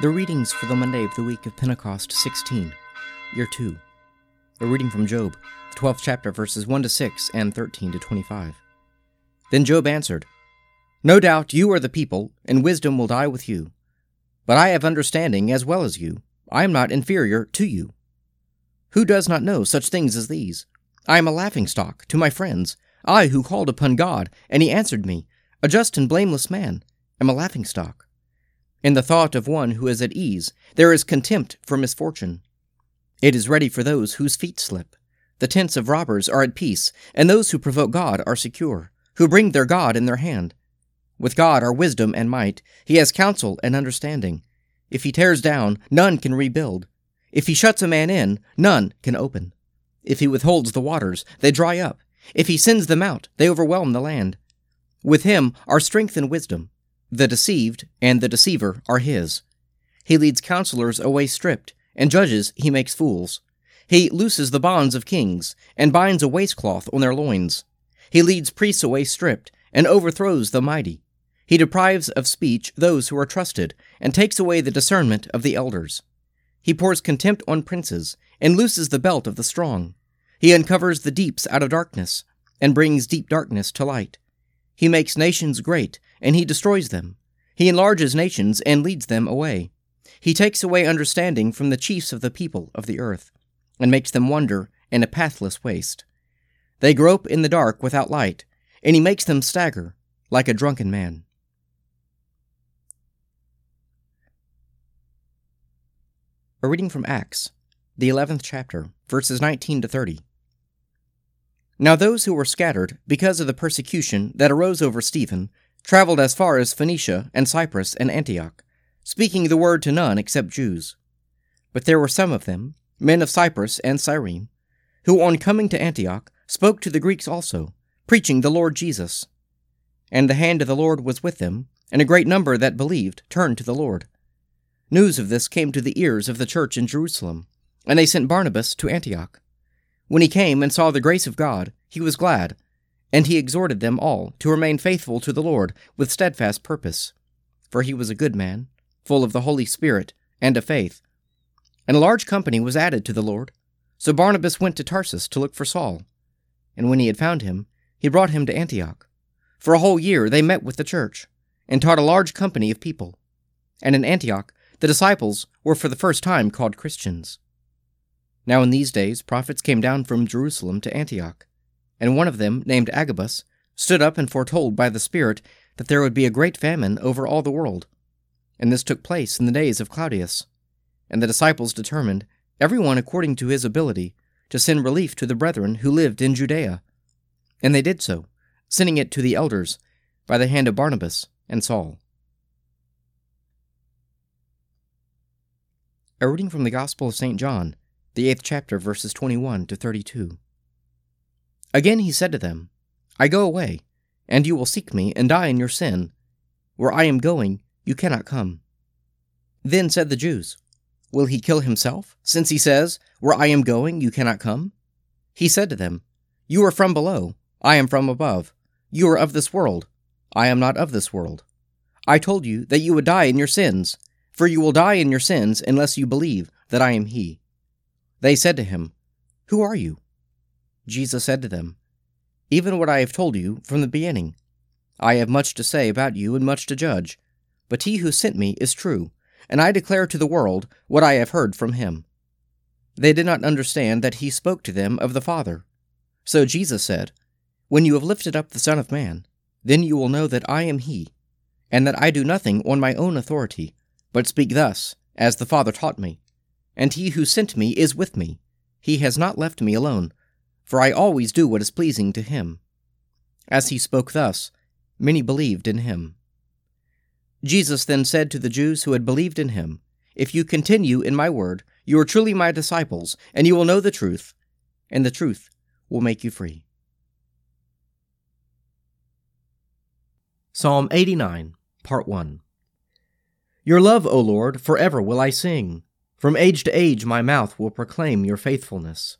The readings for the Monday of the week of Pentecost 16, Year 2. A reading from Job, the 12th chapter, verses 1 to 6 and 13 to 25. Then Job answered, No doubt you are the people, and wisdom will die with you. But I have understanding as well as you. I am not inferior to you. Who does not know such things as these? I am a laughingstock to my friends. I who called upon God, and he answered me, a just and blameless man, am a laughingstock. In the thought of one who is at ease, there is contempt for misfortune. It is ready for those whose feet slip. The tents of robbers are at peace, and those who provoke God are secure, who bring their God in their hand. With God are wisdom and might. He has counsel and understanding. If he tears down, none can rebuild. If he shuts a man in, none can open. If he withholds the waters, they dry up. If he sends them out, they overwhelm the land. With him are strength and wisdom. The deceived and the deceiver are his. He leads counselors away stripped, and judges he makes fools. He looses the bonds of kings, and binds a waistcloth on their loins. He leads priests away stripped, and overthrows the mighty. He deprives of speech those who are trusted, and takes away the discernment of the elders. He pours contempt on princes, and looses the belt of the strong. He uncovers the deeps out of darkness, and brings deep darkness to light. He makes nations great, and he destroys them. He enlarges nations and leads them away. He takes away understanding from the chiefs of the people of the earth, and makes them wander in a pathless waste. They grope in the dark without light, and he makes them stagger like a drunken man. A reading from Acts, the 11th chapter, verses 19 to 30. Now those who were scattered because of the persecution that arose over Stephen traveled as far as Phoenicia and Cyprus and Antioch, speaking the word to none except Jews. But there were some of them, men of Cyprus and Cyrene, who on coming to Antioch spoke to the Greeks also, preaching the Lord Jesus. And the hand of the Lord was with them, and a great number that believed turned to the Lord. News of this came to the ears of the church in Jerusalem, and they sent Barnabas to Antioch. When he came and saw the grace of God, he was glad and he exhorted them all to remain faithful to the Lord with steadfast purpose. For he was a good man, full of the Holy Spirit and of faith. And a large company was added to the Lord. So Barnabas went to Tarsus to look for Saul. And when he had found him, he brought him to Antioch. For a whole year they met with the church, and taught a large company of people. And in Antioch the disciples were for the first time called Christians. Now in these days prophets came down from Jerusalem to Antioch and one of them, named Agabus, stood up and foretold by the Spirit that there would be a great famine over all the world. And this took place in the days of Claudius. And the disciples determined, every one according to his ability, to send relief to the brethren who lived in Judea. And they did so, sending it to the elders by the hand of Barnabas and Saul. A reading from the Gospel of St. John, the eighth chapter, verses 21 to 32. Again he said to them, I go away, and you will seek me and die in your sin. Where I am going, you cannot come. Then said the Jews, Will he kill himself, since he says, Where I am going, you cannot come? He said to them, You are from below, I am from above. You are of this world, I am not of this world. I told you that you would die in your sins, for you will die in your sins unless you believe that I am he. They said to him, Who are you? Jesus said to them, Even what I have told you from the beginning. I have much to say about you and much to judge, but he who sent me is true, and I declare to the world what I have heard from him. They did not understand that he spoke to them of the Father. So Jesus said, When you have lifted up the Son of Man, then you will know that I am he, and that I do nothing on my own authority, but speak thus, as the Father taught me. And he who sent me is with me. He has not left me alone for I always do what is pleasing to him. As he spoke thus, many believed in him. Jesus then said to the Jews who had believed in him, If you continue in my word, you are truly my disciples, and you will know the truth, and the truth will make you free. Psalm 89, Part 1 Your love, O Lord, forever will I sing. From age to age my mouth will proclaim your faithfulness.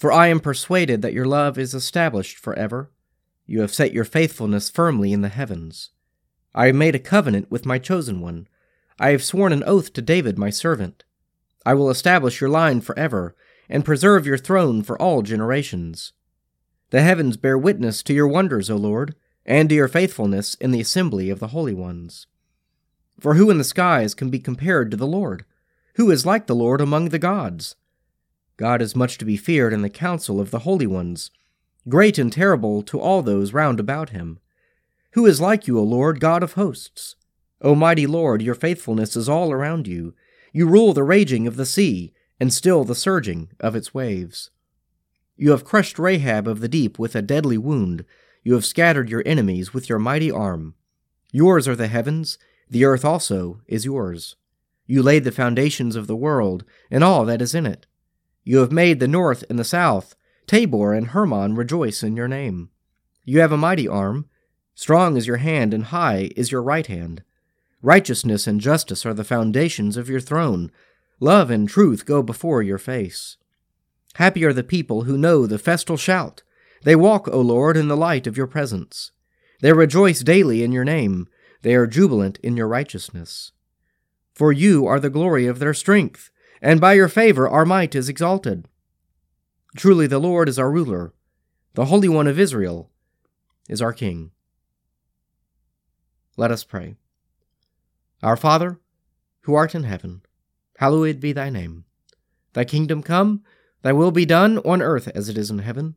For I am persuaded that your love is established forever. You have set your faithfulness firmly in the heavens. I have made a covenant with my chosen one. I have sworn an oath to David my servant. I will establish your line forever, and preserve your throne for all generations. The heavens bear witness to your wonders, O Lord, and to your faithfulness in the assembly of the holy ones. For who in the skies can be compared to the Lord? Who is like the Lord among the gods? God is much to be feared in the council of the holy ones, great and terrible to all those round about him. Who is like you, O Lord, God of hosts? O mighty Lord, your faithfulness is all around you. You rule the raging of the sea, and still the surging of its waves. You have crushed Rahab of the deep with a deadly wound. You have scattered your enemies with your mighty arm. Yours are the heavens, the earth also is yours. You laid the foundations of the world, and all that is in it. You have made the north and the south. Tabor and Hermon rejoice in your name. You have a mighty arm. Strong is your hand, and high is your right hand. Righteousness and justice are the foundations of your throne. Love and truth go before your face. Happy are the people who know the festal shout. They walk, O Lord, in the light of your presence. They rejoice daily in your name. They are jubilant in your righteousness. For you are the glory of their strength, and by your favor our might is exalted. Truly the Lord is our ruler, the Holy One of Israel is our King. Let us pray. Our Father, who art in heaven, hallowed be thy name. Thy kingdom come, thy will be done on earth as it is in heaven.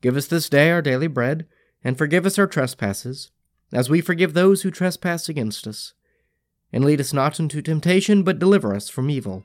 Give us this day our daily bread, and forgive us our trespasses, as we forgive those who trespass against us. And lead us not into temptation, but deliver us from evil.